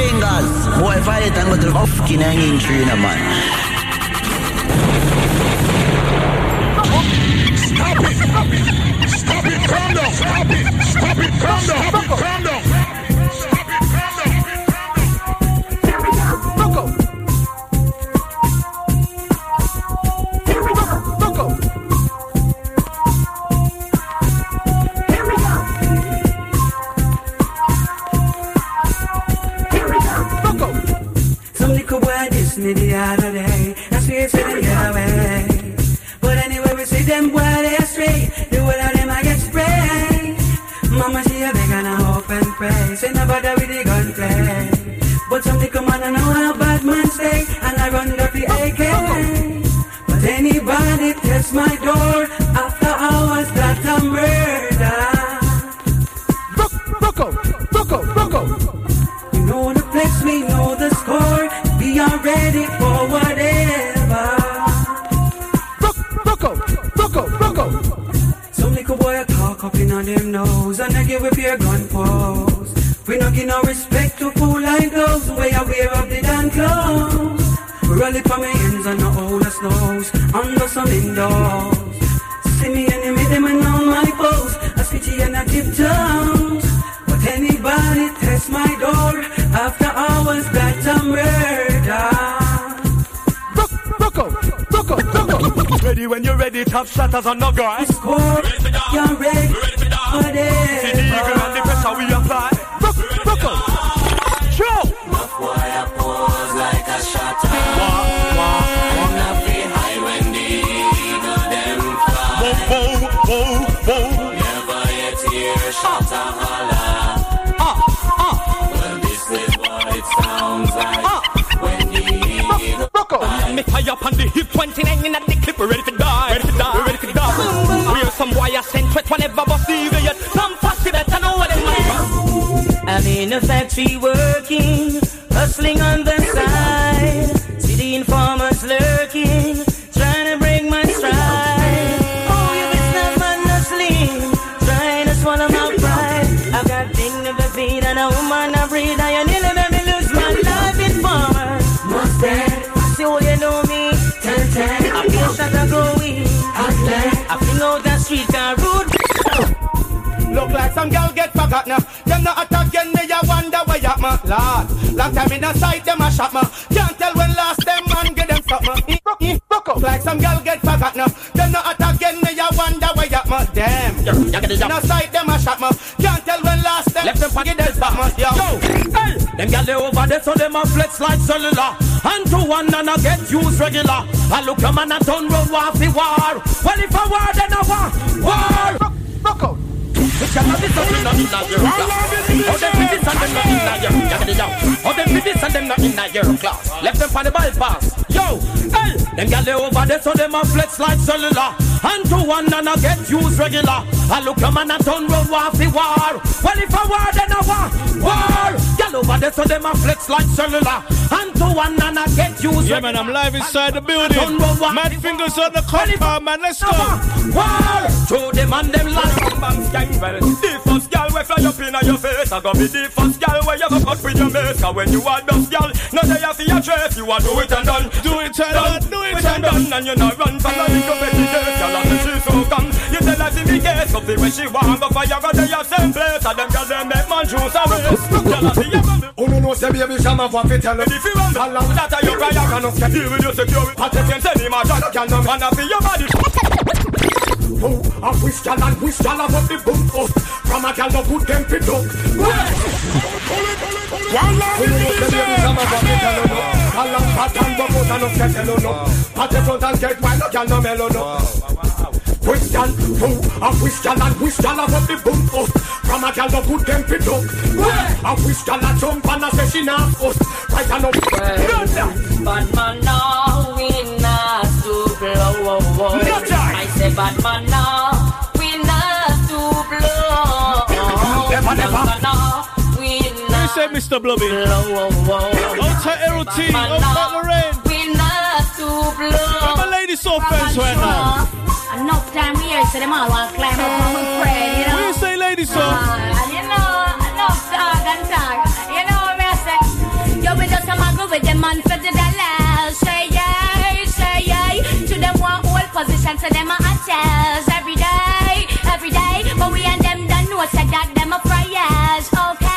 fingers. Go to the fucking hanging tree, no man. Stop it! Stop it! Stop it! Calm down! Stop it! Stop it! Calm down! Calm down! Yet hear shutter holler. Well, this is what it sounds like when the eagle Rocco. Me tie up on the hip 29 in at the clip, we ready to die. Ready to die. Ready to die. We are some wire sent with whenever bust the yet. Some fussy better know what they want. I'm in a factory working, hustling on the side. I fling out the street car road. Look like some girl get forgot now. Them not attack again, me I wonder why you ma. Lord, long time in the sight, them a shot ma. Can't tell when last them man get them stop ma. Look like some girl get forgot now. Them not attack again, me I wonder why you ma. Damn, in the sight, them a shot ma. They so them a flex like cellular. And to one and I get used regular. I look a man a turn round war fi war. Well if a war then a war, war. Rocco. Which are not this and not in a your. How them fit this and them not in a your How them fit this and them not in a class. Left them for the bypass. Yo, hey, them gyal they over there so them a flex like cellular. And to one and I get used regular. I look a man a turn round war fi war. Well if a war then a war, war. Gyal over there so them a flex like cellular. And to one and I get used. Yeah, man, I'm live inside the building. Mad fingers on the compound, man. Let's go. War! Show them and them like bam bam skank well The first gal we fly up in your face. I go be the first gal where you go cut with your mace Cause when you are dust gal No day for your trace You want do it and done. Do it and done, do it and done. And you not run from the little petty days Gal and she so come. You tell her to be gay. Something when she want Go for you go to your same place. And them gal them make man choose a race Gal and see you Who no know say baby shama for fit tell If you run How long that your prayer can not Deal with your security. Pat them send him a shot can no And I feel your body. Who a wish gal and wish gal about the boom up From a gal no put them fit up Who no know say baby shama for fit tell no How long pat and go put and no get tell no Pat the front and get why no gal no mellow no Wish gal, who a wish gal and wish gal about the boom up From a gal no put them fit up A wish gal a jump and a say she not us Right and up Bad man now, we not to blow. I say bad man now, we not to blow. Never, never. Bad man now, we You not say Mr. Blubby. blow. Outside Errol T, outside Lorraine. We not to blow. I'm a lady so fans right now. Enough time we here, so them all want climb up on my prayer, you know. What you say, lady, sir? Uh, and you know, enough talk and talk. You know what I say? Yo, we just come and go with them man for the dollars. Say yay, say yay. To them want all positions, to them are attached every day, every day. But we and them done know, said that them are friars, okay?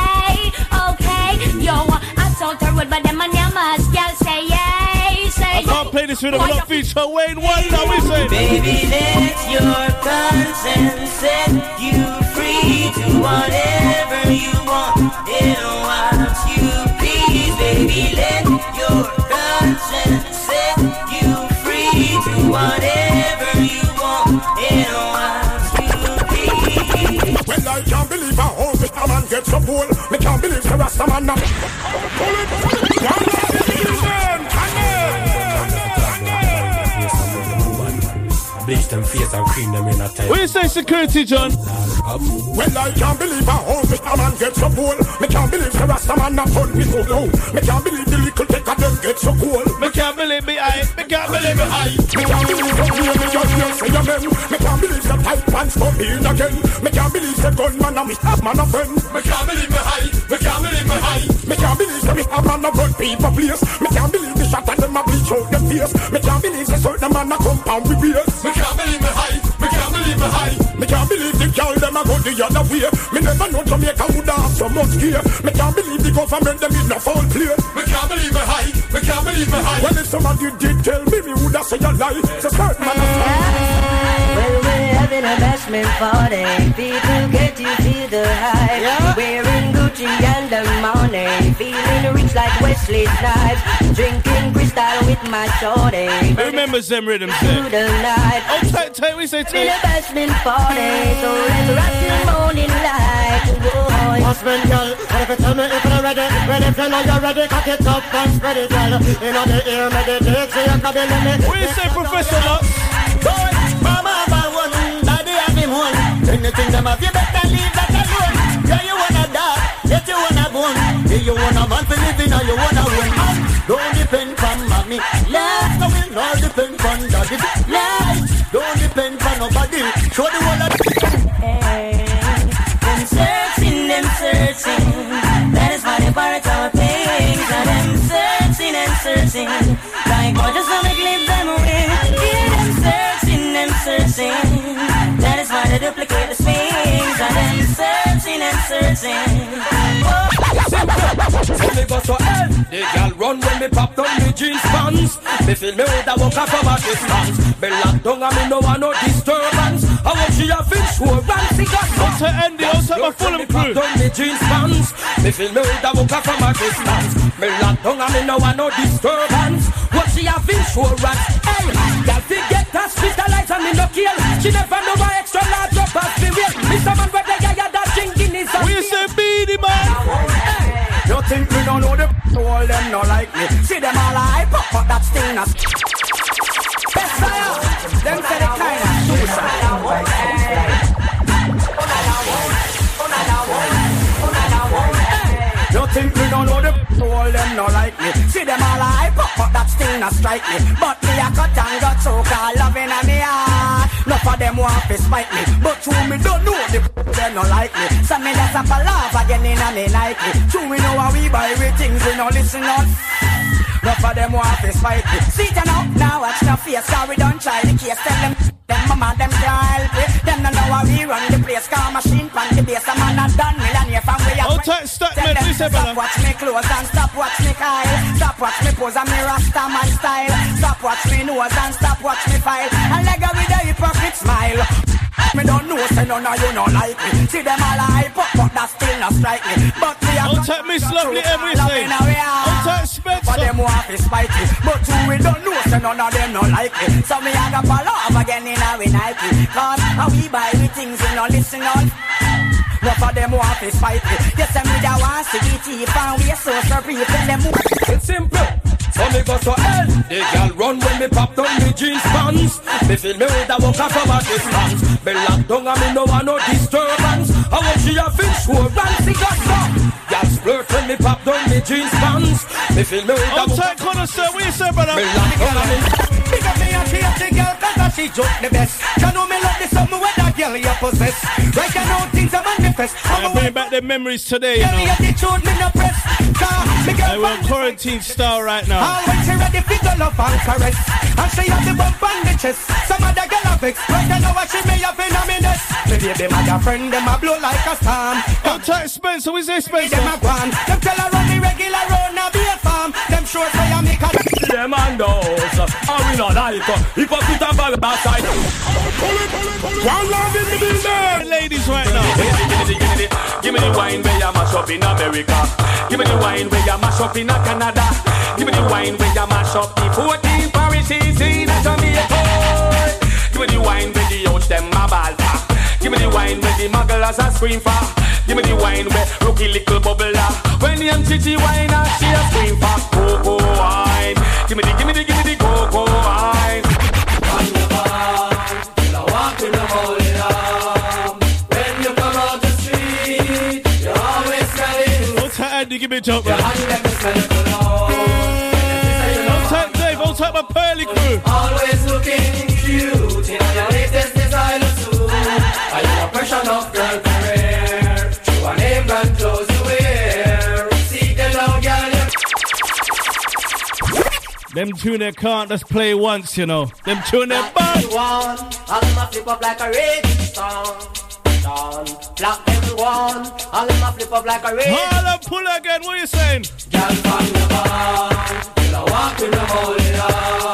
This rhythm not feature Wayne Wonder. We say, Baby, let your conscience set you free to whatever Bleach them and cream them in a tail. what you say, security, John? Well, I can't believe how old this man gets so full. Me can't believe the rest of man now turn me so low. Me can't believe the little take of them get so cool. Me can't believe me, I. Me can't believe me, I. Me can't believe the way me just hear say your men. Me can't believe the tight pants come in again. Me can't believe the gunman and me have man a friend. Me can't believe me high. Me can't believe me high. Me can't believe the me have man a run people place. Me can't believe the shot and them a bleach out them face. Me can't believe the certain man a compound with beers. Me can't believe me high. Me can't believe me high. Me can't believe the girl them a go the other way. Me never know Jamaica would have so much gear. Me can't believe the government them in a foul play. Me can't believe it high. Me can't believe it high. Well, if somebody did tell me, me would have say a lie. So certain man a Well, we're having a bashment party. People get you to feel the hype. Wearing Gucci and the money. Feeling rich like Wesley Snipes. Drinking crystal with my shorty. Who remembers them rhythms Through there? the night. Oh, take, take, we say In take. a bashment party. So let's rock till morning light. Boy. Husband, girl, what if you tell me if you're ready? Well, if you know you're ready, cock it up and spread it, girl. In the ear, meditate, so you can be limit. What you say, Professor Lux? Him. Anything them have, you better leave that alone. Yeah, you wanna die, yes, you wanna bone. Yeah, you wanna man for living, or you wanna. Man, don't depend on mommy. Love, no will not depend on daddy. Love, don't depend on nobody. Show the whole and searching. Oh. When me go so hell, the girl run when me pop down the jeans pants. Me feel me woulda walk up from a distance. Me lock down and me no want no disturbance. I want she a fish who run she got Out to Andy, out to my Fulham crew. down the jeans pants. Me feel me woulda walk up from a distance. Me lock down and me no want no disturbance. What she a fish who run? Hey, girl fi get hospitalized and me no kill. She never know my extra large up as me wait. Me some man where they got that drinking is a What you say, Beenie Man? Oh, you think we don't know the all them not like me? See them all hype up, but that still not. Best fire. Them say they kinda suicide. Oh, oh, you think we don't know the all them not like me? See them all hype up, but that still not strike me. But me a cut and got so called loving a me heart. Enough of them want to spite me, but true me don't know the them not like me. So me have a laugh again in a me Nike. True we know how we buy we things we no listen on. Enough of them want to spite me. See them now, now watch no face, we don't try the case. Tell them, them mama, them can't help it. Them no know how we run the place, car machine, pan the base. A man a done millionaire from a Hold tight, stack, man. Please Stop watch me clothes and stop watch me Kyle. Stop watch me pose and me rasta man style. Stop watch me nose and stop watch me file. And leg with a hypocrite smile. Me don't know, say none of you no like me. See them all hype up, but that still not strike me. But me a Hold tight, Miss Lovely M, we say. Hold tight, Spencer. But them want to spite me. But you we don't know, say none of them no like me. So me a go fall off again in a we Nike. Cause how we buy we things we no listen on. Enough of them want to spite me. Yes, them me da want to be cheap and we so so brief. Tell It's simple. So me go so hell. The girl run when me pop down me jeans pants. Me feel me walk a from a distance. Me lock down and me no want no disturbance. I want she a fish who run got some. Girl splurt when me pop down me jeans pants. Me feel me woulda Hold walk tight, Connoisseur. What you say, brother? me lock down and me. She have the girl cause she just the best. You know me love the something where that girl you possess. Right now things are manifest. I'm bringing back the memories today, you know. me attitude, me no press. I will quarantine style right now. Always she ready for the love and caress. And she have the bump on the chest. Some other girl have vex. Right now what she may have in a minute. Me baby, my friend, them a blow like a storm. Don't touch Spencer, who's this Spencer? Them a gone. Them tell her run the regular road, now be a farm. Them sure say I make a them and those. I we not like hypocrite and bad backside. One love in the building. Ladies right now. Give me the wine where you mash up in America. Give me the wine where you mash up in Canada. Give me the wine where you mash up the 14 parishes in Jamaica. Give me the wine where the youth them a ball Give me the wine where the mugglers a scream for. Give me the wine where rookie little bubbler. When the MTG wine and she a scream for cocoa wine. Give me the, give me the, give me the cocoa wine. On the bar, till I Them tune they can't just play once, you know. Them tune they bad. one. I'ma flip up like a storm. Dawn, black everyone. I'ma flip up like a raging Hold up, pull again, what you saying? Girl from the bar, till I walk in the holy arm.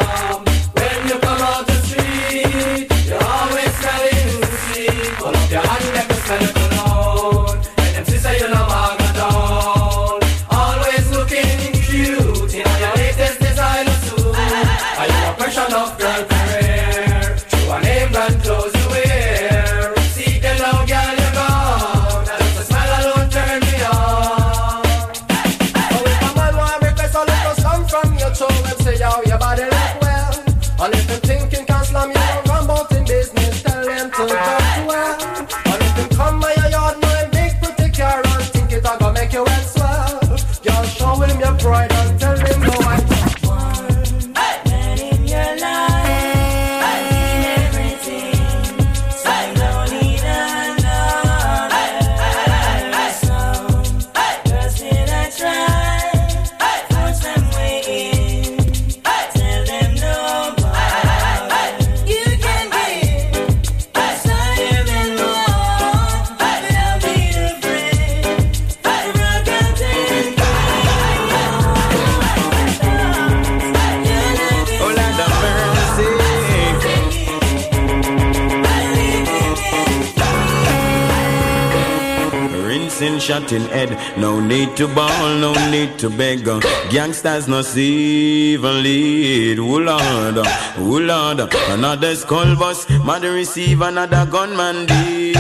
Rinsing, shutting head. No need to ball, no need to beg. Gangsters no even lead. Oh Lord, oh Lord. Another skull bus, mother receive another gunman dead.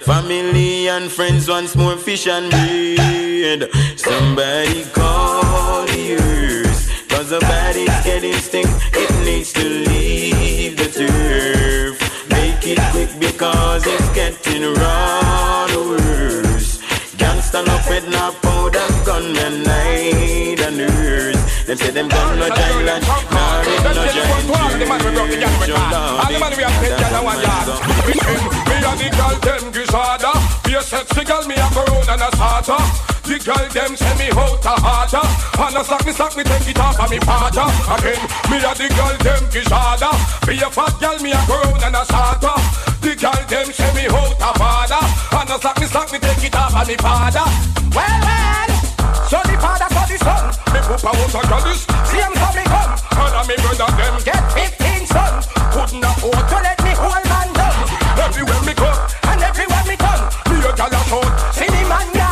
Family and friends once more fish and bread. Somebody call the earth. Cause the body's getting stink. It needs to leave the turf. Make it quick because it's getting the worse. Gangsta no fed no powder gun and night and. Them say them gun no giant. Nah, them no giant The man we brought the gang with man. All the man we have ten gal and one yard. Me and the girl them Grisada. Be a sexy girl, me a corona and a starter. The girl them send me out a harder. And a sock me sock me take it off and me partner. Again, me and the girl them Grisada. Be a fat girl, me a corona and a starter. The girl them send me out a father. And a sock me sock me take it off and me father. Well, well. So the father, so the son Me poop a house of goddess Same for me come And a me brother them get 15 son Couldn't afford to let me hold man down Everywhere me go And everywhere me come Me a gal a shout See the man ya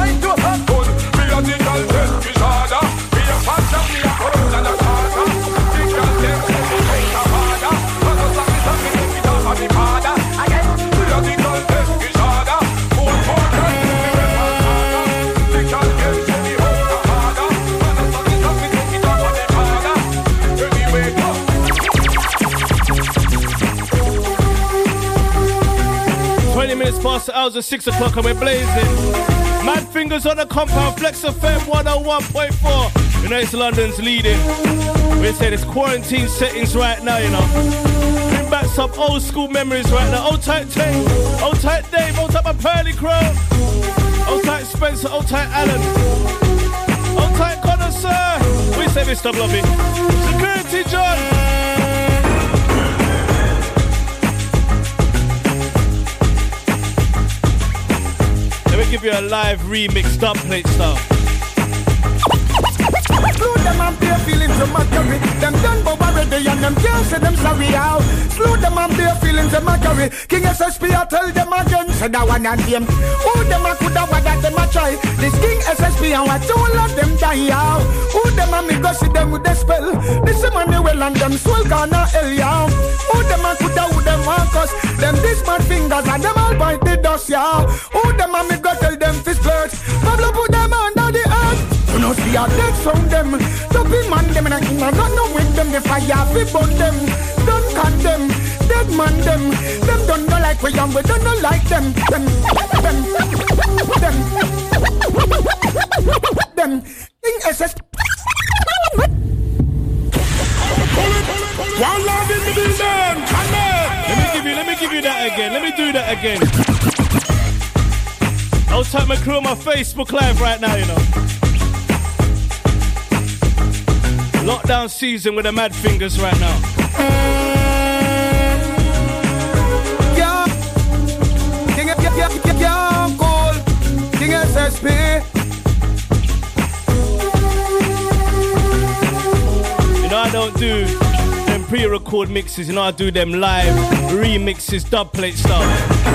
hours of 6 o'clock and we're blazing. Mad fingers on the compound, Flex FM 101.4. You know it's London's leading. We say it's quarantine settings right now, you know. Bring back some old school memories right now. Old tight Ting, old tight Dave, old tight my Pearly Crow, old tight Spencer, old tight Alan, old tight Connoisseur. We say Mr. Blobby. Security John. Give you a live remix dubplate style. Slew them and their feelings of mockery. Them done but already and them can't say them sorry how. Slew them and their feelings of mockery. King SSP I tell them again, that one and them. Who them a coulda what that them a try. This King SSP and what all of them die how. Who them a me go see them with the spell. This well and them soul gonna hell yeah. Who them a coulda who them want cause. Them this mad fingers and them all bite the dust yeah. Who them a me go tell them fist flirt. Pablo put You know see a dead from them. Dopey man them and I got no with them. The fire we burn them. Don't cut them. Dead man them. Them don't know like we young. We don't know like them. Them. Them. Them. Them. King SS. One love in the building. Come on. Let me give you. Let me give you that again. Let me do that again. I'll type my crew on my Facebook live right now. You know. Lockdown season with the mad fingers right now. Yeah. King, yeah, yeah, yeah, yeah, cool. King SSP. You know I don't do them pre-record mixes. You know I do them live remixes, dubplate stuff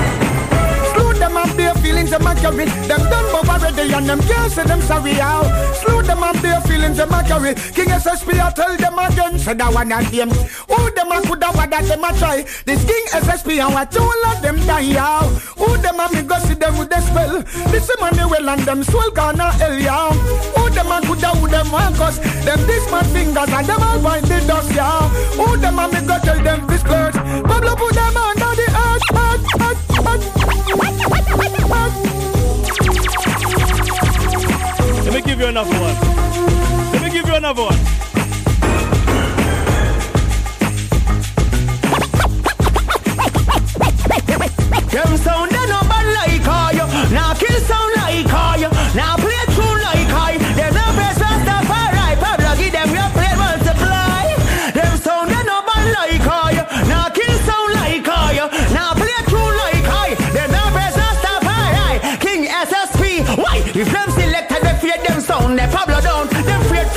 them feelings of mockery. Them done but already and them can't say them sorry how. Slew them and their feelings of mockery. King SSP I tell them again, say that one and them. Who them a coulda what that them a try. This King SSP and what all of them die how. Who them a me go see them with the spell. This they well and them soul gonna hell yeah. Who them a coulda who them want cause. Them this man fingers and them all point the dust yeah. Who them a me go tell them this clerk. Pablo put them under give you another one. Let me give you another one. Them sound they no bad like how you Now kill sound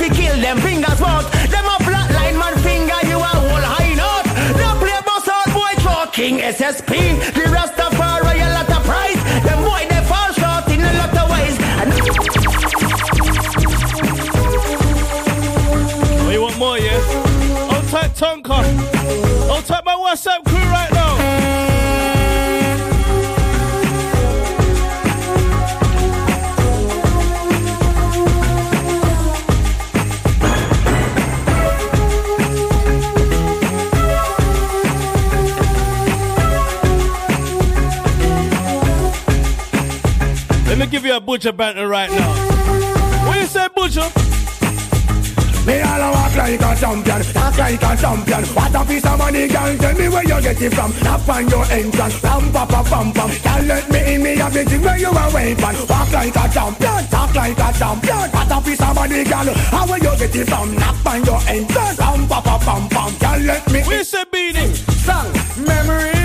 Them to kill them fingers out. Them a flat line man finger You a whole high note. No play boss out boy throw King SSP The Rastafari a lot of price. Them boy they butcher banter right now. What you say, butcher? Me all a walk like a champion, talk like a champion. What a piece of money, girl. Tell me where you get it from. Tap on your entrance, pam pa pa pam pam. Can't let me in me have everything where you are waiting. Walk like a champion, talk like a champion. What a piece of money, girl. How where you get it from? Tap on your entrance, pam pa pa pam pam. Can't let me. We say beating. Song memories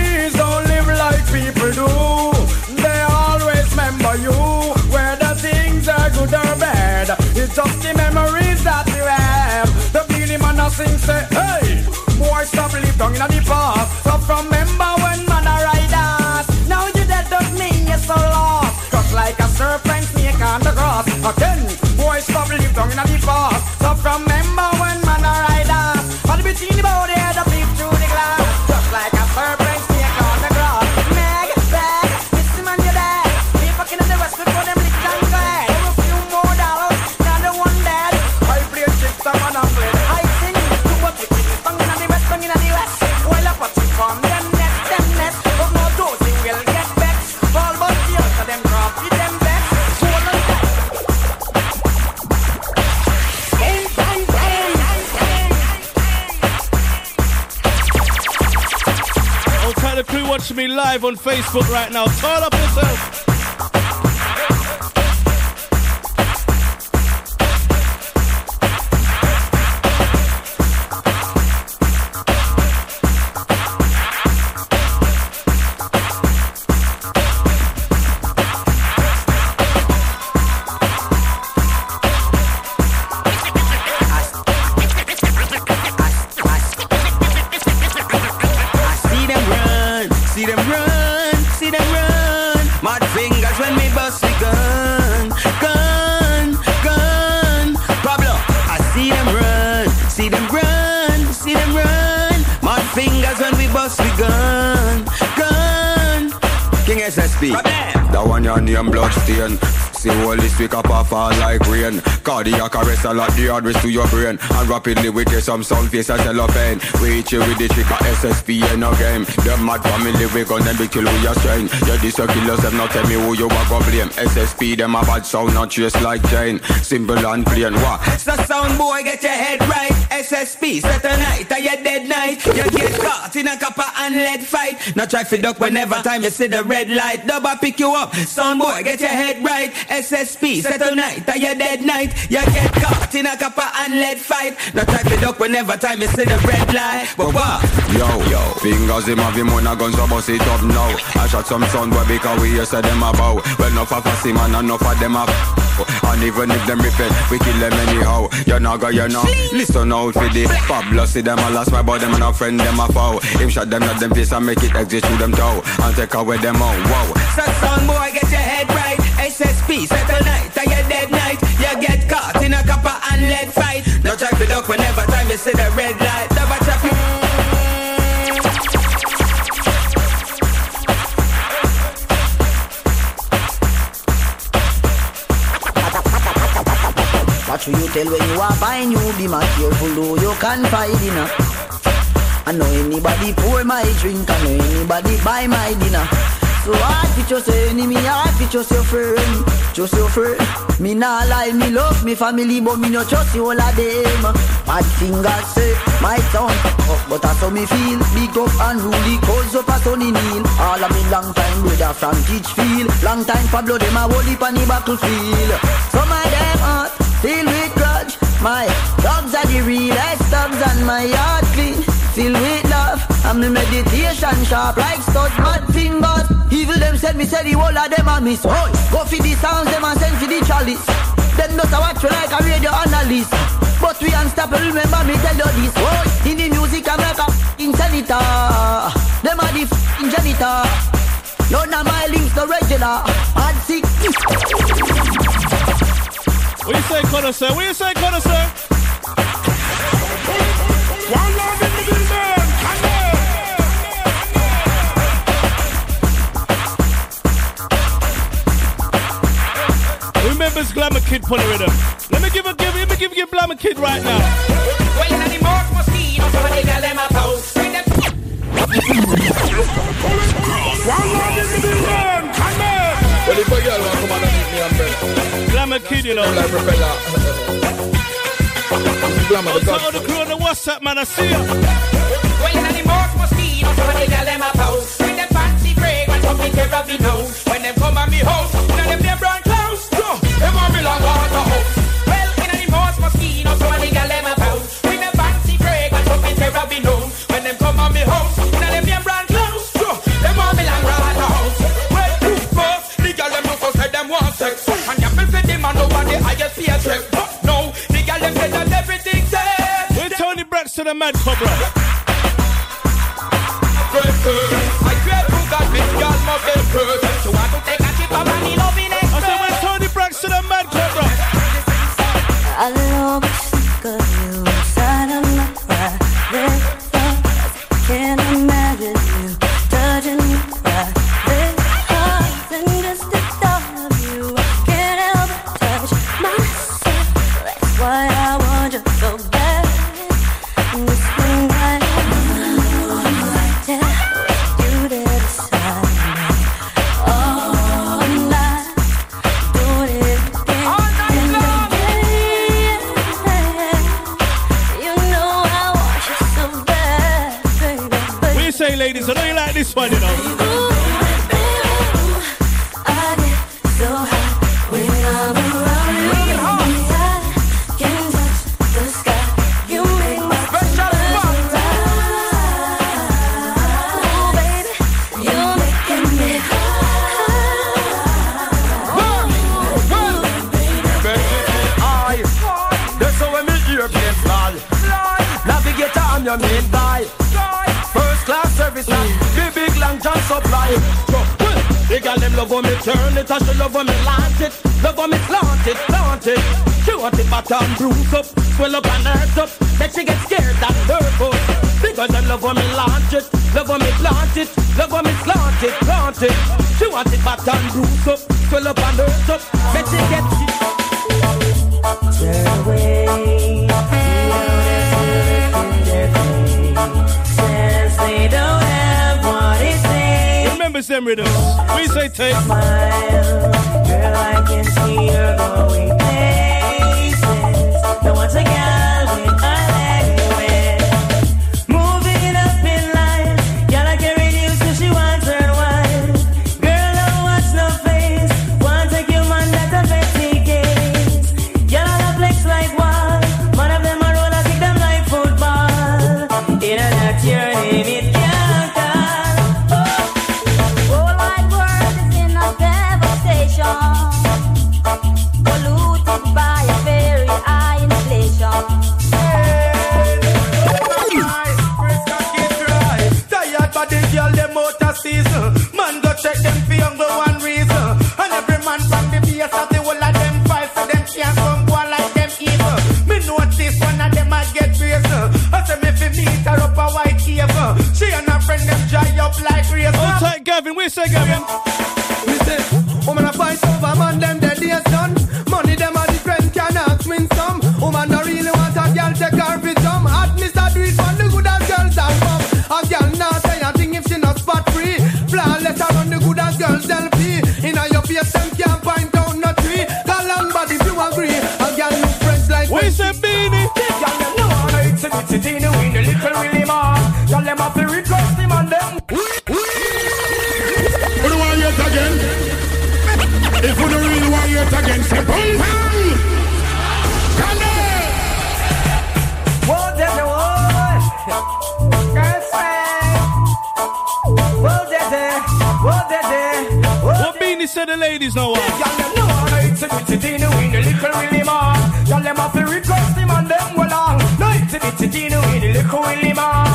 Stop from watching me live on Facebook right now. Turn up yourself. Name bloodstain. See all this week up off fall like rain. Cardiac arrest a lot the address to your brain. And rapidly we get some sound face and cellophane. We hit you with the trick of no game. The mad family we gun them be kill with your strain. You this your killers them not tell me who you are gonna blame. SSP them a bad sound not just like Jane. Simple and plain. What? So sound boy, get your head right. SSP, set a night, or your dead night. You get caught in a copper and lead fight. Not try to duck whenever time you see the red light. Double pick you up. Sound boy, get your head right. SSP, set a night, or your dead night. You get caught in a copper and lead fight. Not try to duck whenever time you see the red light. But what? Yo, yo, fingers him have him on a gun so bust it up now. I shot some sound boy because we hear say them about. Well, enough of us man, and enough of them up. And even if them repent, we kill them anyhow. You know go, you know. Listen out for the Pablo, see them a lost my boy, them and a friend, them a foul. Him shot them at them face and make it exit through them toe. And take away them out, wow. So sound boy, get your head right. SSP, set a night, or your dead night. You get caught in a copper and lead fight. No try to duck whenever time you see the red light. Tell when you are buying you be my careful though you can find dinner. I know anybody pour my drink, I know anybody buy my dinner. So hard fit just your enemy, hard fit just your friend, just your friend. Me nah lie, me love me family, but me no trust you all of them. Bad fingers say my tongue, up, but that's how me feel. Big up and rule cause up a sunny kneel. All of me long time brother from Teachfield, long time Pablo them a hold on the battlefield. Some of them hot, filled with. My dogs are the realest dogs and my heart clean. Filled with love and me meditation sharp like studs, mad fingers. Evil them said me say the whole of them a miss. Oh, go for the sounds them and send for the chalice. Them just a watch you like a radio analyst. But we unstoppable, remember me tell you this. Oh, in the music I make a f***ing senator. Them are the f***ing janitor. None of my links no regular. Mad sick. What you say, connoisseur? What you say, connoisseur? One love in the building. Come Remembers Glamour Kid put the rhythm. Let me give a give let me give give Glamour Kid right now. Well, in the mark mosquito, so they got them a post. Bring One love in the building. Come Kid, you know. Like propeller. Glamour, the Also, all the crew on the WhatsApp, man, I see ya. Well, in the mark mosquito, so they got them a post. Bring them fancy fragrance, up in care of the nose. When them come at me house, now them them brown Toni Braxton and Mad Cobra. I great who got this girl my best first. She want to take a chip of money loving I said we're Toni Braxton and Mad Cobra. Airplane fly. Navigator your main guy. First class service big big long john supply. The girl them love when me turn it and she love when me launch it. Love when me plant it, plant it. She want it back and bruise up, swell up and hurt up. Then she get scared and nervous. Because them love when me launch it, love when me plant it, love when me plant it, plant it. She want it back and bruise up, swell up and hurt up. Then she get Turn away, takes. Them rhythms. We say take. Girl, I can see you're going places. Gavin. We say, Gavin. Me say, woman a fight over man, them dead days done. Money them a different, cannot win some. Woman no really want a girl take her for some. Hot Mr. Do it for the good as girls that come. A girl not say a thing if she not spot free. Flawless her run the good as girls selfie. Inna your face them can't find out no tree. Got long body if you agree. A girl look fresh like We say beanie. Girl them know how it's a bit tiny with the little Willie man. Girl them have to the ladies what? Them know a bit tiny with. Girl them have to request him and them well on. No it's a bit tiny with the little Willie man.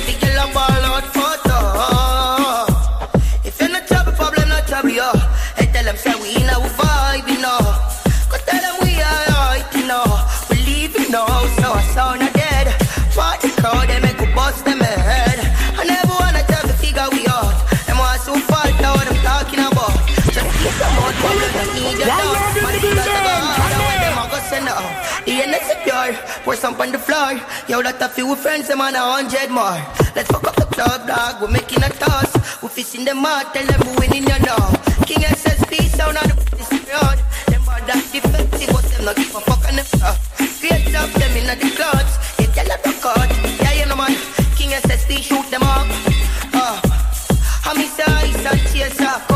The pour some on the floor. Yo, that a few friends, them on a hundred more. Let's fuck up the club, dog, we're making a toss. We fishing them out, tell them we winning, you know. King SSP, sound on the road. Them bad that defensive, but them not give a fuck on them stuff. Create up them in the clouds, they tell them record. Yeah, you know man, King SSP shoot them up. Uh, I miss the ice and chaser,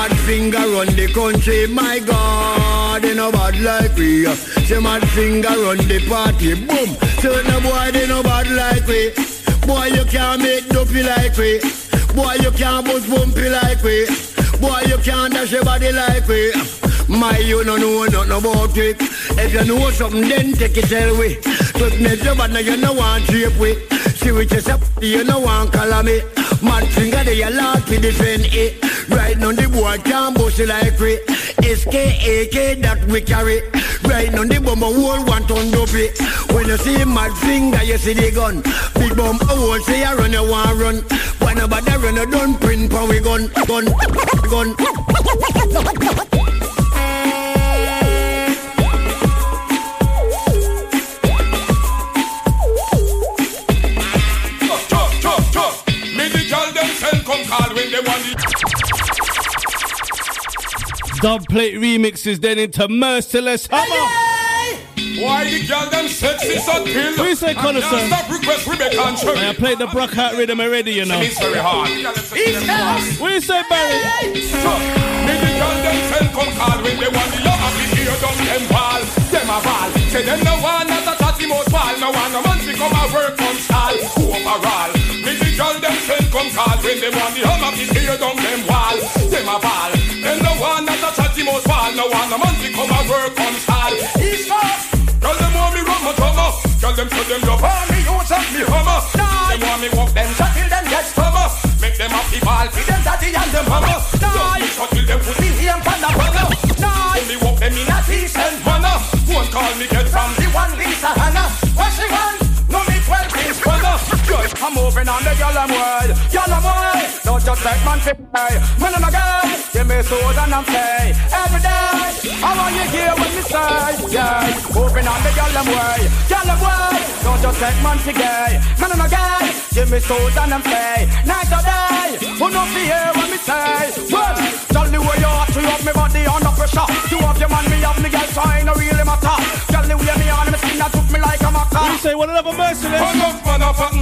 Mad finger run the country, my God, they no bad like we. Uh. Say mad finger run the party, boom. Say no boy, they no bad like we. Boy, you can't make dopey like we. Boy, you can't bust bumpy like we. Boy, you can't dash your body like we. My, you no know nothing about it. If you know something, then take it we. But never, but now you no want drape we. See what you say, you no want call me. Man finger they a lot to defend it. Right now the boy can't bust it like we. SKAK that we carry. Right now the bomb a whole one ton dopey. When you see mad finger, you see the gun. Big bomb a whole say you run, you want run. When nobody run, you don't print for we gun, gun, gun. They. Dub plate remixes then into Merciless Hammer. Why the girl them sexy so till? You say, And? Stop request Rebecca and Cherry. I played the Brockout rhythm already, you know. It's very hard. You say, Barry? Me the girl them send come call when they want the love of the ear down them wall. Them a ball. Say them no one not a chatty most ball. No one no man to come a work on stall. Overall. The girl them send come call when they want the hum of the ear down them wall. Them a ball. Them no one not a chatty most ball. No one no man to come a work on stall. East Coast. Girl them want me run my drummer. Girl them say them love me use up me hammer. Them want me walk them shot till them get stummer. Make them happy ball for them daddy and them mama. Me shot till them pussy here and pan a banner. When me walk them in a decent manner. One call me get from the one Lisa Hannah. I'm moving on the girl I'm world. Girl I'm world. Don't just like man fi pay. Man and a girl. Give me soul and I'm pay. Every day. I want you hear what me say. Yeah. Moving on the girl I'm world. Girl I'm world. Don't just like man fi gay. Man and a girl. Give me soul and I'm pay. Night or day. Who no fi hear what me say. Well, tell the way you are. You have me body under pressure. You have your man, me have me girl, so I no really matter. Tell the way me on me skin that took me like a maca. You say one another merciless. Enough man a fat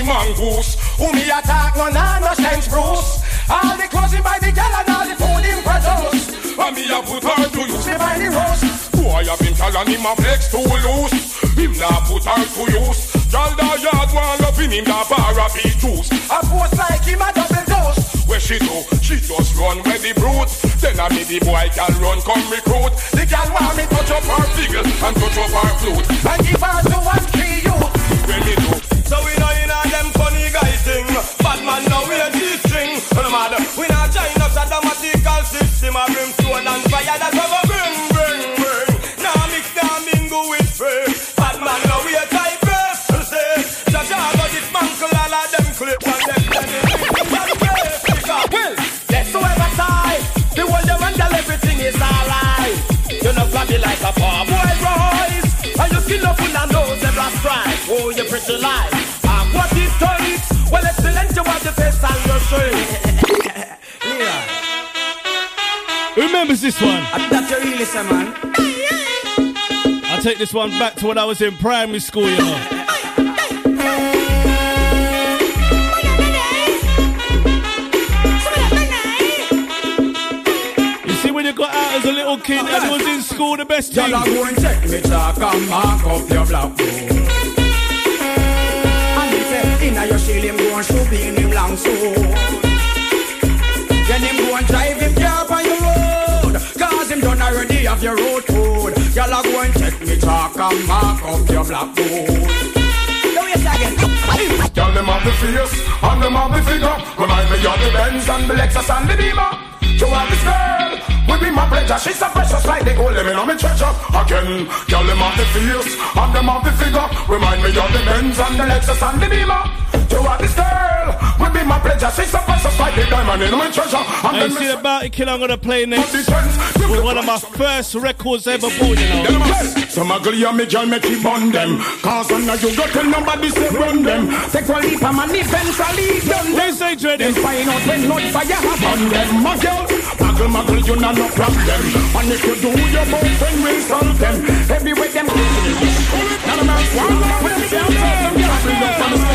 faulty mongoose. Who me attack no nah no sense Bruce. All the clothing by the girl and all the food in produce. And me a put her to use. By the roast. Boy I been telling him a flex too loose. Him nah put her to use. Girl da yard one up in him da bar a beat juice. I post like him a double dose. Where she do? She just run where the brute. Then I me the boy can run come recruit. The girl want me touch up her figure and touch up her flute. And give her to one three youth. When me do. So we know in a them funny guy thing. Bad man now we a G-string. No matter. We not join up the dramatical system. A brimstone and fire that a bring, bring, bring. Now mix, now mingle with free. Bad man now we a type first. Say, Jaja got this mancle all of them clip and them. Well, that's whoever tie. The world you and everything is alright. You know flabby like a poor boy Royce. And your skin up full of nose and blast strike. Oh, you pretty life. Who remembers this one? That's your really man. I'll take this one back to when I was in primary school, you know. You see, when you got out as a little kid and was in school, the best thing. Y'all go and check me chalk and mark up your blackboard. And if eh, inna your shield him go and shoot in him long sword. Then him go and drive him car on your road. Cause him done already have your road code. Y'all go and check me chalk and mark up your blackboard. Go yes again. Girl, them have the fierce and them have the figure. Remind me of the Benz and the Lexus and the Beamer. You have this girl, will be my pleasure. She's so precious like the gold, let me know me treasure. Again, girl, them have the fierce and them have the figure. Remind me of the Benz and the Lexus and the Beamer. You have this girl, will be my pleasure. She's so precious like the diamond in my treasure. And I see the Bounty Killer I'm gonna play next. With one of my first records ever bought, you know. Some ugly and me girl make you bun them Cause when you go tell nobody say run them Take one leap and man eventually done them say dread Then find out when not fire have on them My girl, muggle muggle you not no problem. And if you do your boyfriend will solve them. Everywhere them None of man's one When they say I'm them girls bring up from the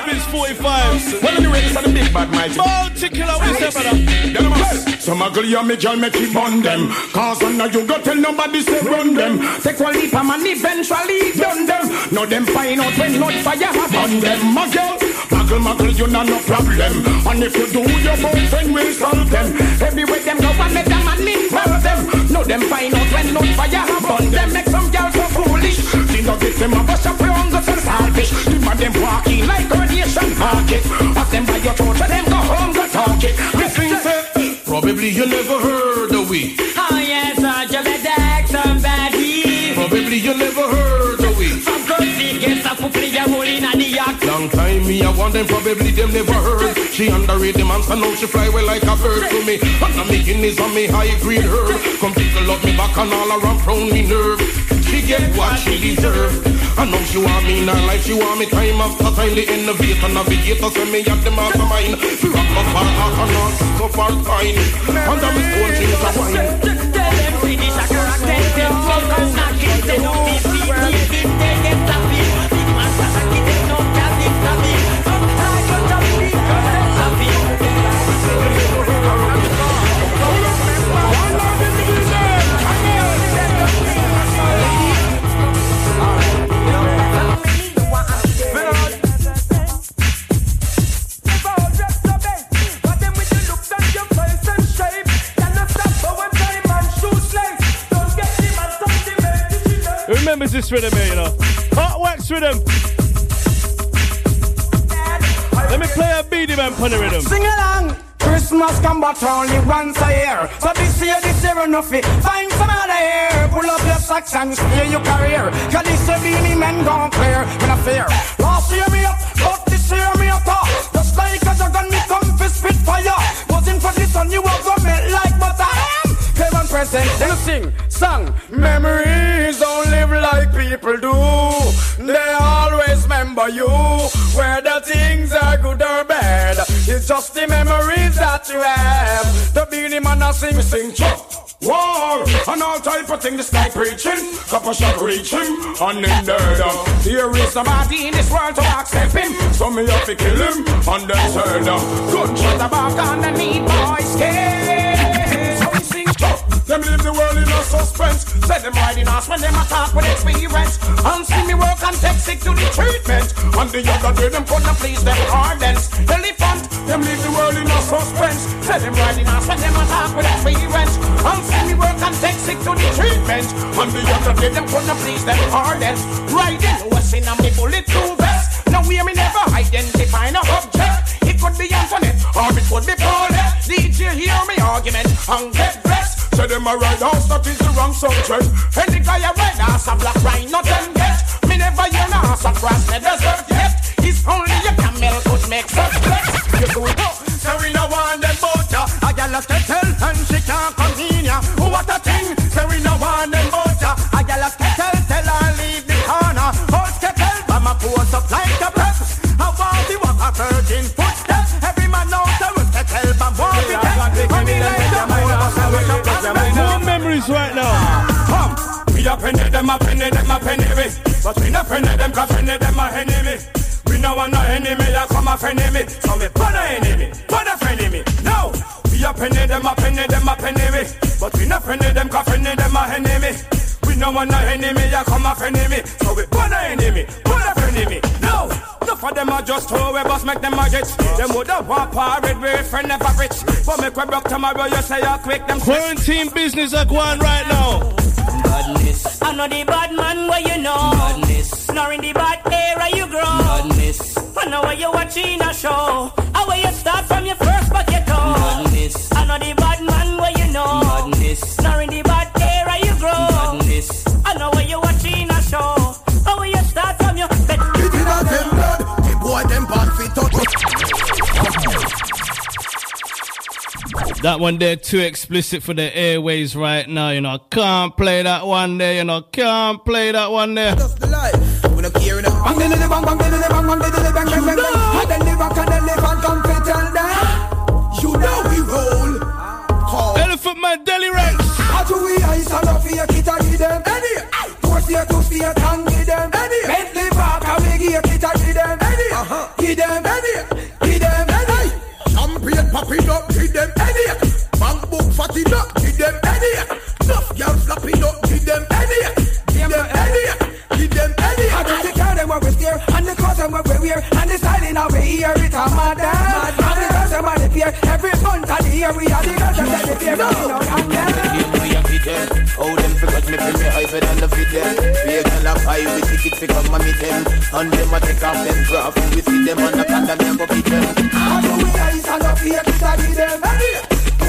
second kingdom 12 inch 45 Well anyway, this is the big bad mighty. Bounty Killer, we say, brother. Them a must. Some ugly and me girl make it bun them. Cause now you go tell nobody say run them. Take one leap and eventually done them. Now them find out when not fire have on them. Girl, muggle muggle you not no problem. And if you do, your boyfriend will solve them. Everywhere them go and let them man involve them. Now them find out when not fire have on them. Make some girls so foolish. She not get them a bust up hunger and salvage. The man them walking like coronation market. Ask them by your throat, so them go home go talk it. Listen, say, probably you never heard of we. Oh yes, I just attack somebody. Probably you never heard of we. Of course, he gets a foot play a hole in the yak. Long time me I want them probably them never heard. She underrated the monster now she fly well like a bird to me. And I'm making this on me high grade herb. Come take a look me back and all around round me nerve. She get what she deserve. I know she want me in her life, she want me time after time. The innovator, navigator, send me at the mastermind. Fi rock my far heart and not so far fine. Under me phone, she is a wine. Finish a character, them fuck and knock it, they don't this rhythm here, you know? Hot wax rhythm. Let me play a Beenie Man the rhythm. Sing along. Christmas come but only once a year. So this year, this year enough it. Find some other year. Pull up your socks and steer your career. Cause this year Beenie Man gone clear. Me no fear. Last year me up, but this year me up. Just like a dragon me come for spit fire. Wasn't for this one you were gonna like butter. Heaven present, then sing, song. Memories don't live like people do. They always remember you. Whether things are good or bad, it's just the memories that you have. The Beenie Man a sing, sing, chop. War and all type of things guy preaching. Couple shot reach him and in there. There is somebody in this world to accept him. So me have to kill him and then turn down. Gunshot about on the need boys case. Them leave the world in a suspense. Say them riding us when them attack with experience. And see me work and take sick to the treatment. And the other day them couldn't please them ardents. Elephant, them leave the world in a suspense. Say them riding us when them attack with experience. And see me work and take sick to the treatment. And the other day them couldn't please them ardents. Riding what's in a me bulletproof vest. Now we me never identify no object. It could be Antoinette or it could be Paulette. DJ hear me argument and get blessed. Say them a ride house, that is the wrong subject. Any guy a ride house, a black rhino them get. Me never hear no ass across the desert yet. It's only a camel could make such flex. You it up, so we no want them ya. A gal a tell and she can't come in ya. What a thing, so we no want them ya. A gal a tell, tell her leave the corner. Hold kettle, my pose up like a prep. I want the a virgin penny them a penny them a penny me, but we no penny them 'cause penny them a enemy. We no want no enemy, ya come a friend me. So me put a enemy, put a me. No, we a penny them a penny them a penny me, but we no penny them 'cause penny them a enemy. We no want no enemy, ya come a friend me. So we Enough of them are just throw away, bus make them a get. Them woulda want parade with friend never rich. But make we broke tomorrow, you say you quick them. Quarantine business are going right now. Badness. I know the bad man where you know. Badness. Nor in the bad era you grow. Badness. I know where you watching a show. How where you start from your first bucket oh. toe. Badness. I know the bad man where you know. Badness. Nor in the bad era you grow. Badness. I know where you That one there too explicit for the airways right now, you know. I Can't play that one there, you know. Can't play that one there. Just the life. We don't care enough. Bang bang bang bang bang bang bang bang bang. And then the rock and the elephant come fit tell them. You know we roll. Call. Elephant man, Delly Ranx. How do we ice and off here, kita give them. Any. Force here to fear and give them. Any. Bentley Parker, we give kita give them. Any. Uh-huh. Give them. Any. Give them. Any. slap it up, give them headache. Bank book fat it up, give them headache. Enough girl slap it up, give them headache. Give them headache. Give them headache. I don't take care them what we steer, and the clothes them what we wear, and the styling of we ear it a mad mad. And the girls them what they fear, every month of the year we are the girls them they fear. No, no, and eh. oh, them. How them forgot me bring me hyper than the fit them Be a girl up high with ticket fi come and meet them And them a take off them graph and we feed them on the condom me a go beat them I do we eyes and up here to study them.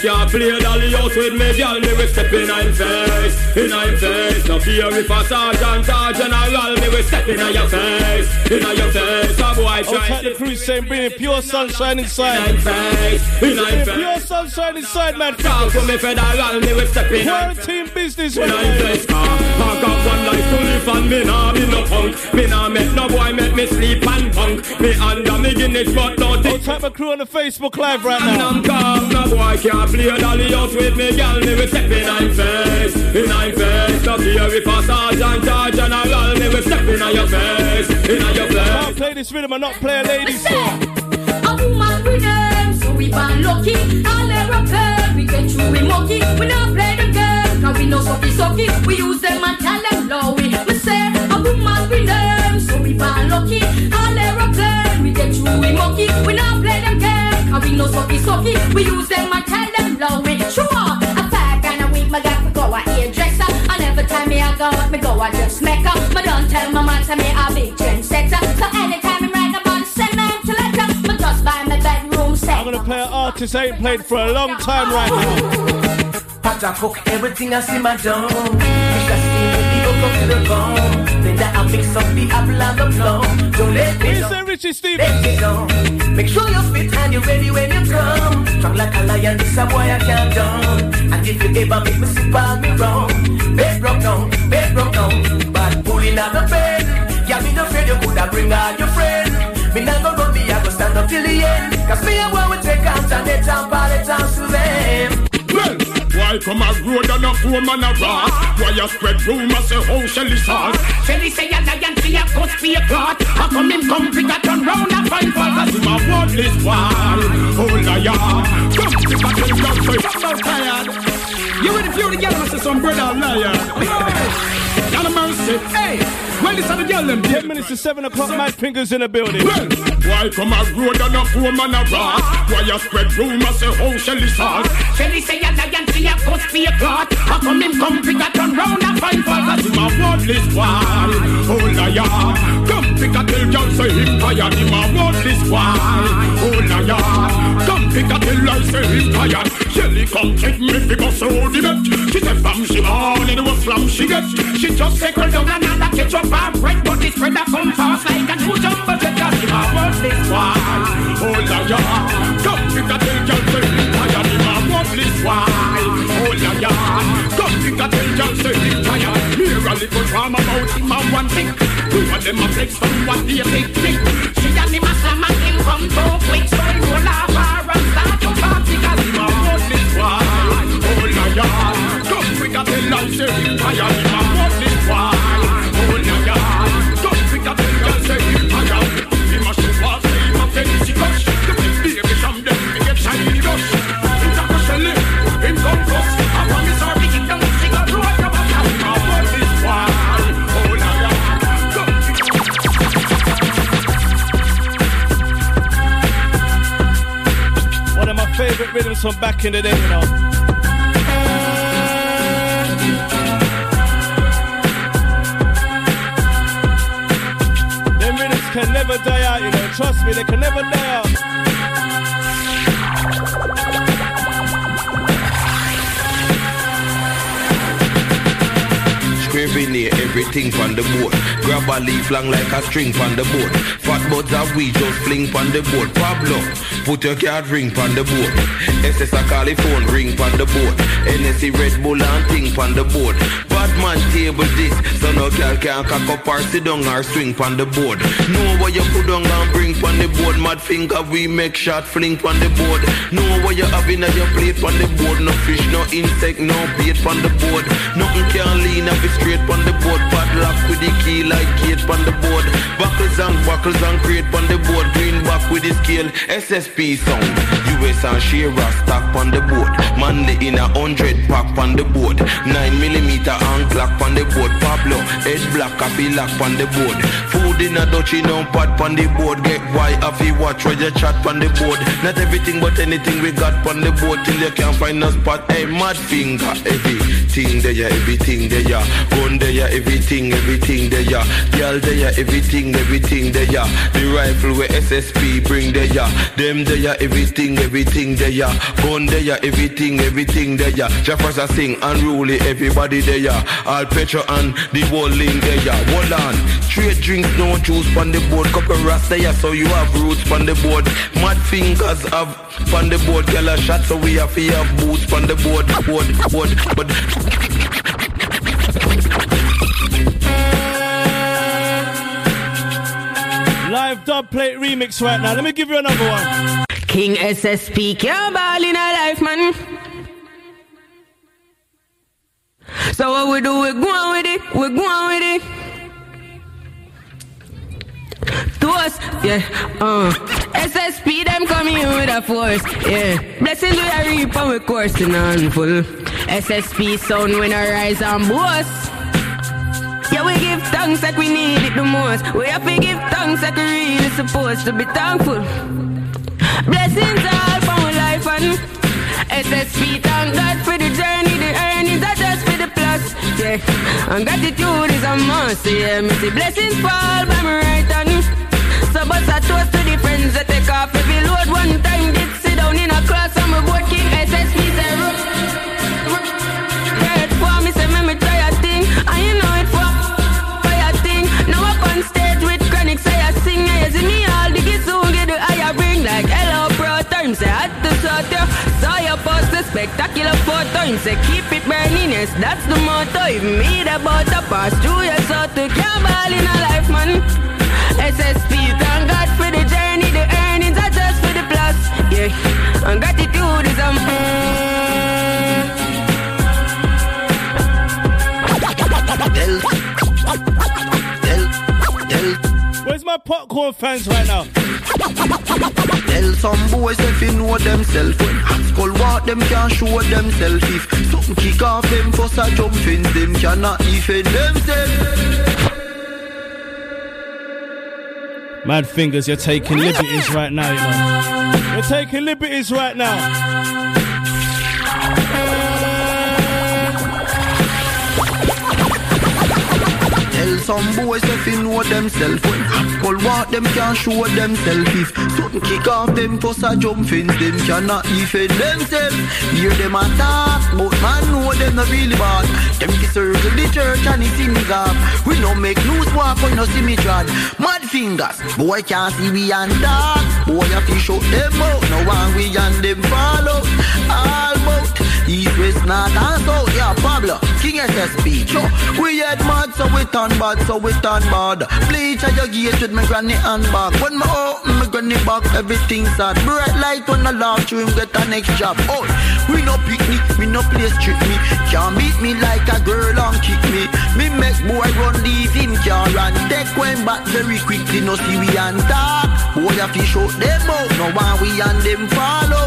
can't play dolly house with me, girl. Me we step in her face, in her face. No fear if a sergeant or general, me we step in your face, in your face. A boy I'll try take the crew saying bringing pure sunshine inside. in her face, in Bringing face. pure sunshine inside, man. Talk to me federal, me we step in Quarantine business, In her man. face, me nah be no punk. Me nah make no boy make me sleep and punk. Me under me Guinness but don't I'll think take my crew on the Facebook Live right and now. I'm calm, no boy can't play dolly out with me, girl. Me we step in her face, in her face. No fear if a sergeant or general, me we step in your face, in your face. Can't face. play this rhythm and not play a ladies song. A woman with them, so we born lucky. All their up we get through we monkey. We not play the game, cause we know sucky sucky. We use them and tell them low. We, we say, a woman with them, so we born lucky. All their up we get through we monkey. We not play them game, cause we know sucky sucky. We use them and tell them low. We sure, a fag and a week, my got to go a hairdresser. And every time me I go out, me go a dressmaker. Me don't tell my man, say me a big trendsetter. So anytime me write about sentimental letter, me just buy my bedroom set. I'm gonna play an artist I ain't played for a long time right now. Pot I cook everything I see my dome. Fish I steam with the up to the bone. Then that I mix up the apple and the plum. Don't let me Who's Richie Steve? Let me go. Make sure you're fit and you're ready when you come. Strong like a lion, this a boy I can't done. And if you ever make me slip on me wrong, bed broke down, bed broke down. But pulling out the bed, yeah, me no afraid you coulda bring all your friends. Me not go run me, I go stand up till the end. Cause me and one will take alternate and pallet and to them. Why come a road and a four man a rat? Why you spread rumors say oh, how Shelly sauce? Shelly say a lion see a ghost for a clot. How come him come pick a turn round and find fault? Cause him a worthless one, oh liar. Come tell God say I'm so tired. You with the few together, I say some brother liar. Y'all a mercy, hey. Well, this are the girl them. Ten minutes to seven o'clock, Mad Fingers in the building. Well, why come a road and a four man a rat? Why you spread rumors say how Shelly sauce? Shelly say a lion see a ghost for a clot. How come him come pick a turn round and find fault? Cause him a worthless one, oh liar. Come pick a tell girl say him tired, him a worthless one, oh liar. Come pick a tell I say him tired. Shelly come take me fi go so the bet. She say fam she on and what slam she get. She just take her down another ketchup and bread, but this bread a come fast like a true jumbo jet. Him a worthless one. Oh liar. Come pick a tell girl say him tired, him a worthless one, oh liar. Come pick a tell girl say him tired. Hear a little drama about him a one thing. Two of them a flex from what they big thing. She and him a slam and him come too quick, so he roll her and start to party. Cause him a worthless one, oh liar. Come quick a tell her say him tired, favorite rhythms from back in the day, you know. Can never die out, you know. Trust me, they can never die out. Revenue, everything on the board. Grab a leaf long like a string on the board. Fat buds are we just fling on the board. Pablo, put your card ring on the board. SS a California ring on the board. NSC Red Bull and thing on the board. Bad table this, so no girl can cock up or sit down or swing on the board. Know what you put on and bring on the board. Mad finger we make shot fling on the board. Know what you have in your plate on the board. No fish, no insect, no bait on the board. Nothing can lean up straight on the board. Padlock with the key like gate on the board. Buckles and buckles and crate on the board. Green back with the scale. SSP sound. US and Shearer stock on the board. Manly in a hundred pack on the board. Nine millimeter and clock on the board. Pablo, head black, coffee lock on the board. Food in a dutchie, no pot on the board. Get why you watch where you chat on the board. Not everything but anything we got on the board till you can't find a spot. Hey, mad finger, everything there, everything there. Gun there, everything, everything there. Girl there, everything, everything there. The rifle where SSP bring there. Them there, everything, everything there. Ya. Gun there, ya, everything, everything there. Jeffers sing unruly, everybody there. Ya. All petrol and the whole link there. Ya. Hold on, straight drinks, no juice on the board. Couple rasta there, so you have roots on the board. Mad fingers have on the board. Girl a shot, so we have have boots on the board. Board, board, board. Live dub plate remix right now. Let me give you another one. King SSP can't ball in a life, man. So what we do, we go on with it, we go on with it. To us, yeah, uh SSP, them coming in with a force, yeah Blessings we are reap and we coursing on full SSP sound when I rise and boast yeah, we give thanks like we need it the most. We have to give thanks like we really supposed to be thankful. Blessings all for my life and SSP, thank God for the journey, the earnings are just for the plus. Yeah, and gratitude is a must. Yeah, me see blessings fall by my right hand. So bust a toast to the friends that take off every load one time. Did sit down in a class and we both king SSP spectacular keep it burning, yes that's the motto. Even me the butter pass through your so to ball in a life man. SSP, my popcorn fans right now? Tell some boys if you know themself when Skull walk them can't show themself If something kick off them first a jump in Them cannot defend themselves Mad fingers, you're taking liberties right now, you know. You're taking liberties right now. Tell some boys if you know themself when Skull walk them can't show themself If something kick off them first a jump fence. Them cannot defend themselves. Hear them attack But man know them not really bad. Them ki circle the church and it in the synagogue We no make news walk when no see me trad Mad fingers Boy can't see we and dark Boy have to show them out No one we and them follow. All about East, west, north and south Yeah Pablo. King SSP Cho We head mad so we turn bad so we turn bad. Bleach at your gate with my granny and back. When me open my granny back everything sad. Bright light when I laugh you him get a next job. Oh we no pick me, we no play trick me. Can't beat me like a girl and kick me. Me make boy run leave him car and take when back very quickly No see we and talk Boy have to show them out. No one we and them out bout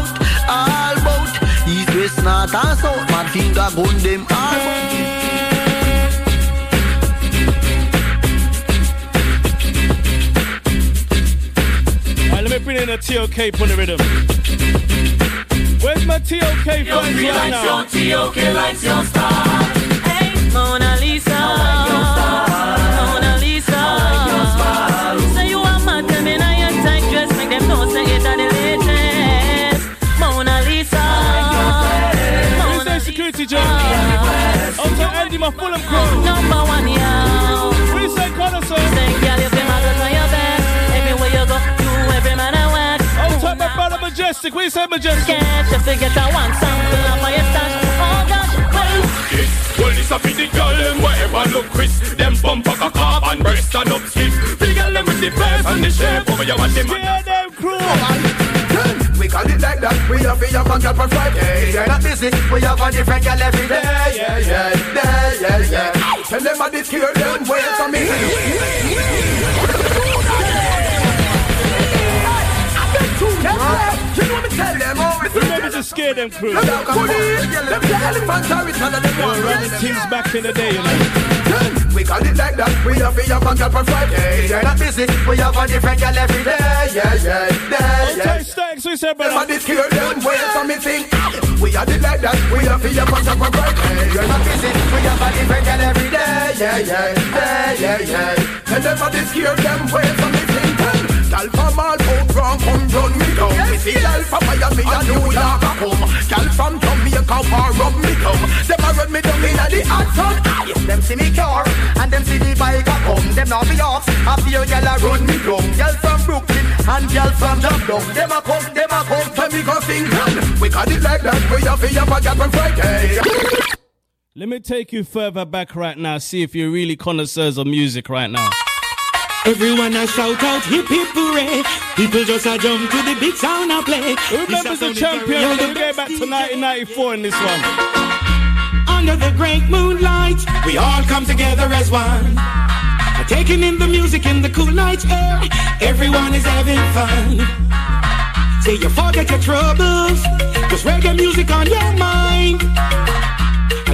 East, west, north and south Mad finger gun them all bout Alright, let me bring in a TOK on the rhythm. Where's my TOK fans right now? TOK lights your star. Hey, Mona Lisa. The latest. Mona Lisa. Who's that security, yeah. Out to Andy, my Fulham crew. Number one, yeah. We say connoisseur. Say, girl, you feel my good on your back. Everywhere you go, you every man I want. Out to my brother Majestic. We say Majestic. Catch just to get a one sample of my stash. Oh gosh, well. Well, this a be the girl them wherever look crisp Them bump a cock and breast and up stiff Big girl them with the face and the shape Over you want them Yeah, them crew We call it like that, we have a one girl on Friday They're not busy, we have a different girl every day. Yeah, yeah, yeah, yeah, yeah. Tell them I did scare them, wait for me. You know me tell them Remember to scare them crew. Them the elephants are them. They were running teams back in the day, you know. We call it like that, we have a one girl on Friday They're not busy, we have a different girl every day. Yeah, yeah, yeah, oh, yeah. Outside stacks, we say, Them a brother. did scare them, wait for me think. We are it like that, we have a one girl on Friday They're not busy, we have a different girl every day. Yeah, yeah, yeah, yeah, yeah. And them a did scare them, wait for me think Gal from all out wrong, come run me down Me see gal from Miami and New York a come. Gal from Jamaica war rub me come. Them a run me down inna the hot sun Yes, them see me car and them see the bike a come. Them now be off, a few gal a run me down. Gal from Brooklyn and gal from Jamdown Them a come, them a come, when me go sing We got it like that, we have a yabba gal on Friday. Let me take you further back right now, see if you're really connoisseurs of music right now. Everyone a shout out hip hip hooray. People just a jump to the big sound a play. Who remembers the champion? To go back to 1994 in this one. Under the great moonlight, we all come together as one. Taking in the music in the cool night air. Everyone is having fun. Say you forget your troubles, cause reggae music on your mind.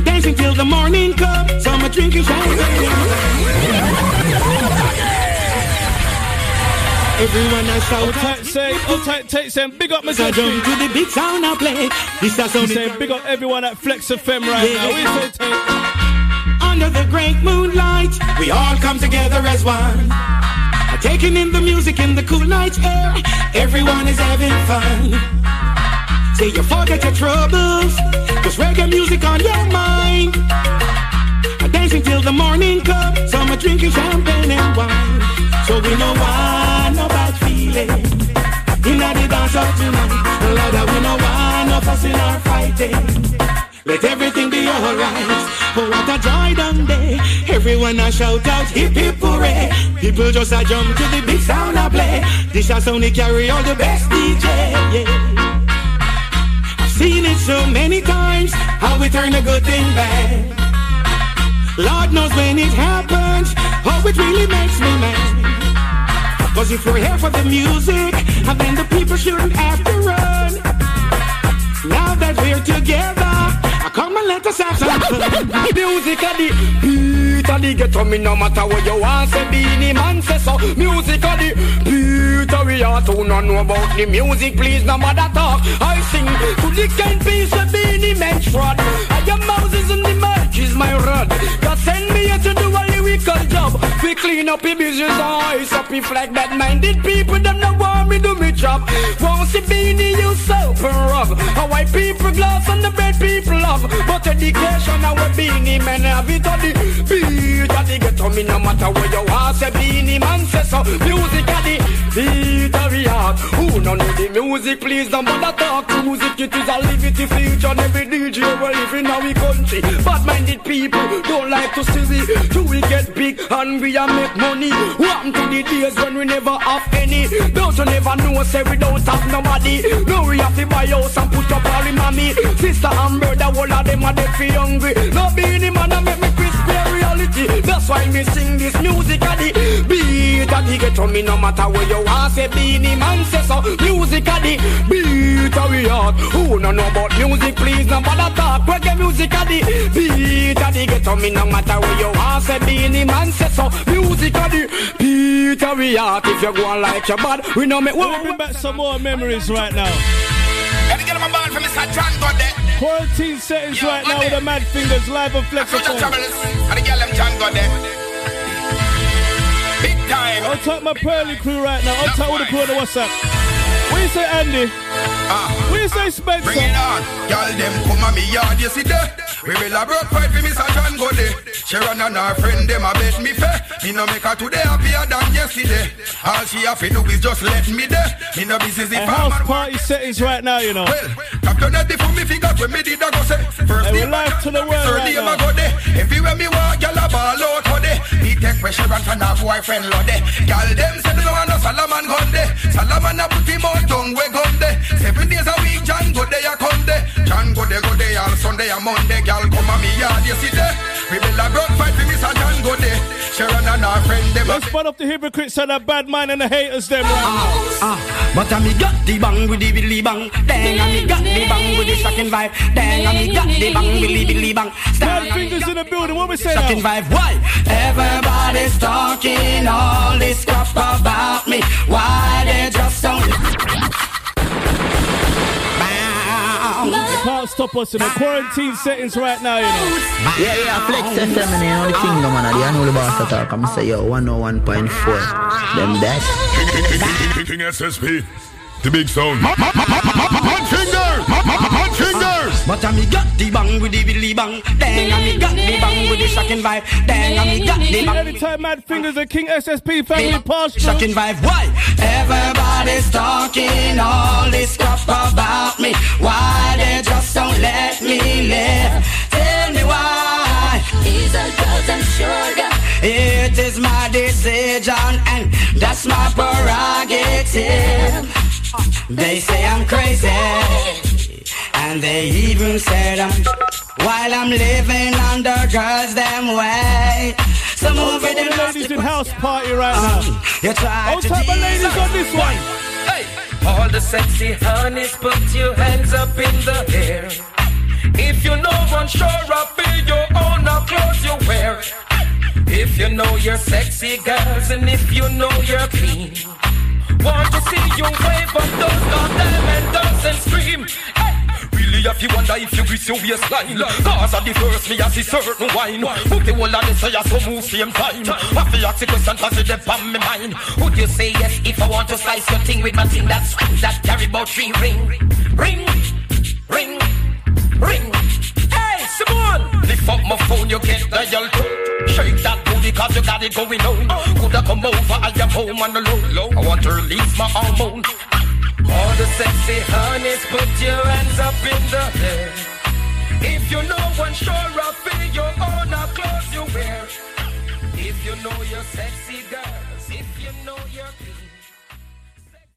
Dancing till the morning comes, are drinking champagne. Everyone a shout out. Say, oh, take, take, say, big up, Mr. Jump to the big sound I play. This a sound. Say, big up everyone at Flex FM right Yeah. now. We say, take. Under the great moonlight, we all come together as one. Taking in the music in the cool night air. Everyone is having fun. Say you forget your troubles, cause reggae music on your mind. I dancing till the morning comes, are drinking champagne and wine. So we know why or fighting. Let everything be alright. Oh, what a joy done day. Everyone a shout out hip hip hooray. People just a jump to the big sound a play. This a sound they carry all the best DJ. Yeah. I've seen it so many times. How we turn a good thing bad. Lord knows when it happens. Oh, it really makes me mad. Cause if you're here for the music, then the people shouldn't have to run. Now that we're together, I come and let us have some. Music a the beat a the ghetto Me no matter what you want say Beenie Man say so. Music a the beat a we are to no know about the music Please no matter talk. I sing to the kind piece of Beanie fraud I am my rod God send me here to do a lyrical job. We clean up the business eyes up if like bad minded people Them no want me do me job. Won't see Beanie you soap and rub How white people glass and the bad people love. But education our Beenie Man have it on the beat. Of the ghetto me no matter where you are say Beenie Man say so. Music at the beat of the heart. Who no know the music? Please don't bother talk. Music it is a liberty feature. Every DJ we live in our country. Bad minded people don't like to see we Do we get big and we a make money. What to the days when we never have any. Don't you never know say we don't have nobody. No we have to buy house and put up all the mommy Sister and brother all of them are dead for hungry. No why me sing this music at the beat of the ghetto. Me no matter where you are say Beenie Man say so. Music at the beat of we heart Who no know about music? Please no bother talk. Reggae music at the beat of the ghetto. Me no matter where you are say Beenie Man say so. Music at the beat of we heart If you go on like your bad we no make We'll bring back some more memories right now. Gotta get my from Mr. John. Quarantine settings right now with the Mad Fingers live on Flex Future FM. troubles. And the girl them John got there. Big time. I'll talk my Pearly crew right now. I'll talk all the crew on the WhatsApp. What you say, Andy? Ah. What you say, Spencer? Bring it on. Y'all them come on me yard, you see that? We will a broke fight for Mr. John. Sharon and her friend, them a bet me fair. Me no make her today happier than yesterday. All she have to do is just let me there. Me no business if I'm house party settings right now, you know. Well, Captain Eddie for me figure when me did a go say. First we name to the world third right now. go there. Everywhere me walk, gyal a ball out for there. Me take pressure and turn her boyfriend load there. Gyal them say they don't want no Solomon gun there. Solomon a put him out tongue we gun there. Seven days a week, John go there, a come there. John go there, go there, all Sunday and Monday. Gyal come a me yard, you see there. We build a broad fight for Mr. John go there. Sharon and her friend them. Let's spot off the hypocrites and the bad mind and the haters, them. Right Ah, but I me got the bang with the billy bang. Dang, I me got the bang with the shocking vibe. Dang, I me got the bang with the billy bang. Bad fingers in the building. What we say? Shocking vibe. Why? Everybody's talking all this crap about me. Why they just don't? They can't stop us in the quarantine settings right now, you know. Yeah, yeah, Flex FM and you know the kingdom and the know the boss attack. I'm say yo 101.4. Them best. King SSP. The big sound. Man finger! Man finger! But I me got the bang with the billy bang. Dang, I me got the bang with the shocking vibe. Dang, I me got the bang. Anytime Mad Fingers and King SSP family pass through. Shocking vibe. Why? Everybody's talking all this crap about me. Why they just don't let me live? Tell me why. Are girls and sugar. It is my decision and that's my prerogative. They say I'm crazy and they even said I'm while I'm living under girls them way. So move it and ladies in house party right now. You try All to type of ladies on this one. Hey, all the sexy honeys, put your hands up in the air. If you know one, sure up be your own now clothes you wear. If you know you're sexy girls and if you know you're clean. Want to see you wave up those goddamn and dance and scream. Hey, Really, if you wonder if you grease your waistline Cause at the first me I see certain wine. Put the whole of this I so move same time. I feel ask the question cause it's deep on my mind. Would you say yes if I want to slice your thing with my thing that swings that carry about three ring. Ring, ring, ring. Hey Simone! Lift up my phone you get the yell too. Shake that booty cause you got it going on. Coulda come over I am home on the I want to release my hormone all the sexy honeys, put your hands up in the air. If you know one, sure I'll feel your own clothes you wear. If you know you're sexy